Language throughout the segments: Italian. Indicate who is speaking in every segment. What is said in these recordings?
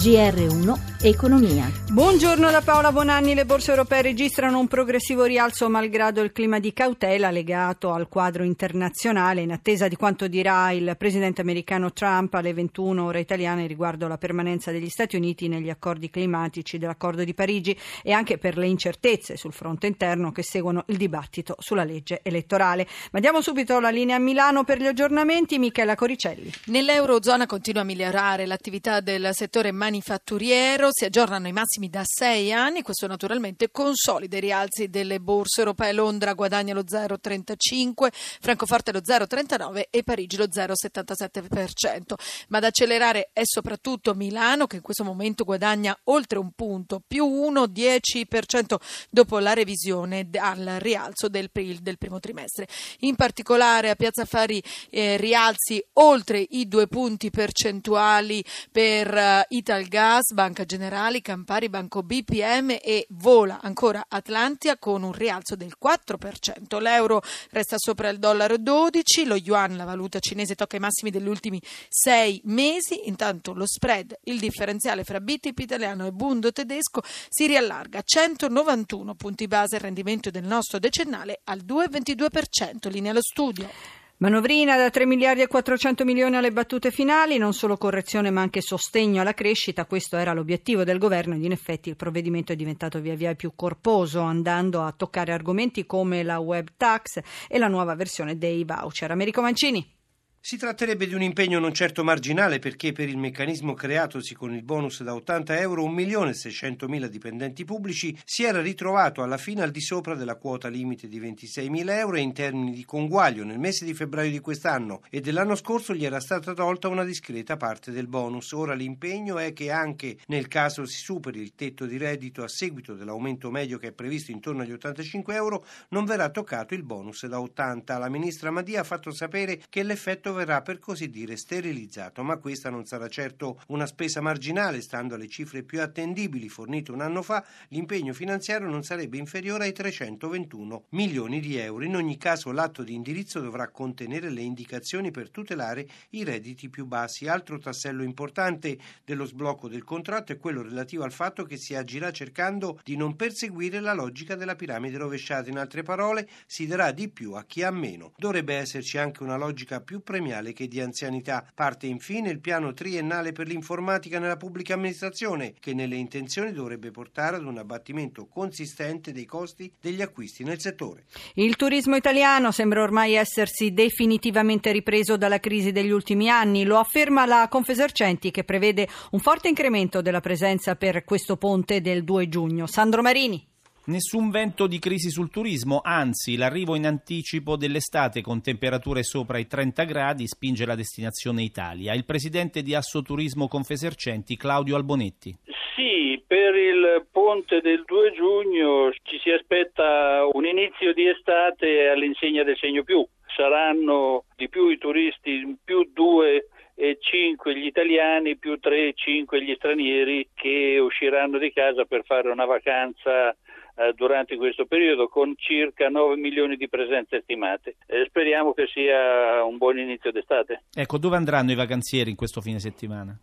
Speaker 1: GR1 Economia.
Speaker 2: Buongiorno da Paola Bonanni. Le borse europee registrano un progressivo rialzo malgrado il clima di cautela legato al quadro internazionale in attesa di quanto dirà il presidente americano Trump alle 21 ore italiane riguardo la permanenza degli Stati Uniti negli accordi climatici dell'accordo di Parigi e anche per le incertezze sul fronte interno che seguono il dibattito sulla legge elettorale. Ma diamo subito la linea a Milano per gli aggiornamenti. Michela Coricelli.
Speaker 3: Nell'Eurozona continua a migliorare l'attività del settore manifatturiero si aggiornano i massimi da sei anni, questo naturalmente consolida i rialzi delle borse europee. Londra guadagna lo 0,35, Francoforte lo 0,39 e Parigi lo 0,77%. Ma ad accelerare è soprattutto Milano che in questo momento guadagna oltre un punto, più 1,10% dopo la revisione al rialzo del del primo trimestre. In particolare a Piazza Affari eh, rialzi oltre i due punti percentuali per uh, Italia Gas, Banca Generali, Campari, Banco BPM e vola ancora Atlantia con un rialzo del 4%. L'euro resta sopra il dollaro 12, lo yuan, la valuta cinese, tocca i massimi degli ultimi sei mesi, intanto lo spread, il differenziale fra BTP italiano e Bundo tedesco si riallarga a 191 punti base, il rendimento del nostro decennale al 2,22%. Linea allo studio.
Speaker 2: Manovrina da 3 miliardi e 400 milioni alle battute finali, non solo correzione ma anche sostegno alla crescita, questo era l'obiettivo del governo ed in effetti il provvedimento è diventato via via più corposo andando a toccare argomenti come la web tax e la nuova versione dei voucher. Americo Mancini.
Speaker 4: Si tratterebbe di un impegno non certo marginale perché per il meccanismo creatosi con il bonus da 80 euro 1.600.000 dipendenti pubblici si era ritrovato alla fine al di sopra della quota limite di 26.000 euro e in termini di conguaglio nel mese di febbraio di quest'anno e dell'anno scorso gli era stata tolta una discreta parte del bonus. Ora l'impegno è che anche nel caso si superi il tetto di reddito a seguito dell'aumento medio che è previsto intorno agli 85 euro non verrà toccato il bonus da 80. La ministra Madia ha fatto sapere che l'effetto tutto verrà per così dire sterilizzato, ma questa non sarà certo una spesa marginale, stando alle cifre più attendibili fornite un anno fa, l'impegno finanziario non sarebbe inferiore ai 321 milioni di euro. In ogni caso l'atto di indirizzo dovrà contenere le indicazioni per tutelare i redditi più bassi. Altro tassello importante dello sblocco del contratto è quello relativo al fatto che si agirà cercando di non perseguire la logica della piramide rovesciata. In altre parole, si darà di più a chi ha meno. Dovrebbe esserci anche una logica più premiale premiale che di anzianità. Parte infine il piano triennale per l'informatica nella pubblica amministrazione, che nelle intenzioni dovrebbe portare ad un abbattimento consistente dei costi degli acquisti nel settore.
Speaker 2: Il turismo italiano sembra ormai essersi definitivamente ripreso dalla crisi degli ultimi anni, lo afferma la Confesercenti che prevede un forte incremento della presenza per questo ponte del 2 giugno. Sandro Marini.
Speaker 5: Nessun vento di crisi sul turismo, anzi l'arrivo in anticipo dell'estate con temperature sopra i 30 gradi spinge la destinazione Italia. Il presidente di Assoturismo Confesercenti, Claudio Albonetti.
Speaker 6: Sì, per il ponte del 2 giugno ci si aspetta un inizio di estate all'insegna del segno più. Saranno di più i turisti, più 2 e 5 gli italiani, più 3 e 5 gli stranieri che usciranno di casa per fare una vacanza eh, durante questo periodo con circa 9 milioni di presenze stimate. Eh, speriamo che sia un buon inizio d'estate.
Speaker 5: Ecco, dove andranno i vacanzieri in questo fine settimana?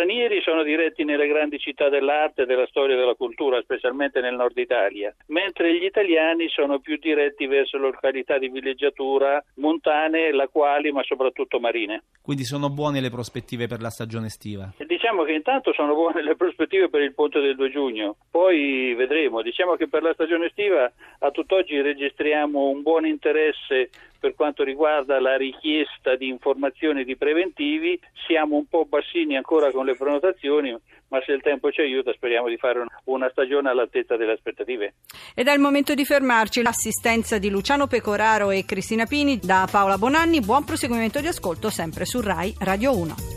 Speaker 6: Stranieri sono diretti nelle grandi città dell'arte, della storia e della cultura, specialmente nel nord Italia, mentre gli italiani sono più diretti verso le località di villeggiatura montane, lacuali, ma soprattutto marine.
Speaker 5: Quindi sono buone le prospettive per la stagione estiva?
Speaker 6: Diciamo che intanto sono buone le prospettive per il ponte del 2 giugno, poi vedremo. Diciamo che per la stagione estiva a tutt'oggi registriamo un buon interesse per quanto riguarda la richiesta di informazioni di preventivi, siamo un po' bassini ancora con le prenotazioni, ma se il tempo ci aiuta speriamo di fare una stagione all'altezza delle aspettative.
Speaker 2: Ed è il momento di fermarci. L'assistenza di Luciano Pecoraro e Cristina Pini da Paola Bonanni. Buon proseguimento di ascolto sempre su RAI Radio 1.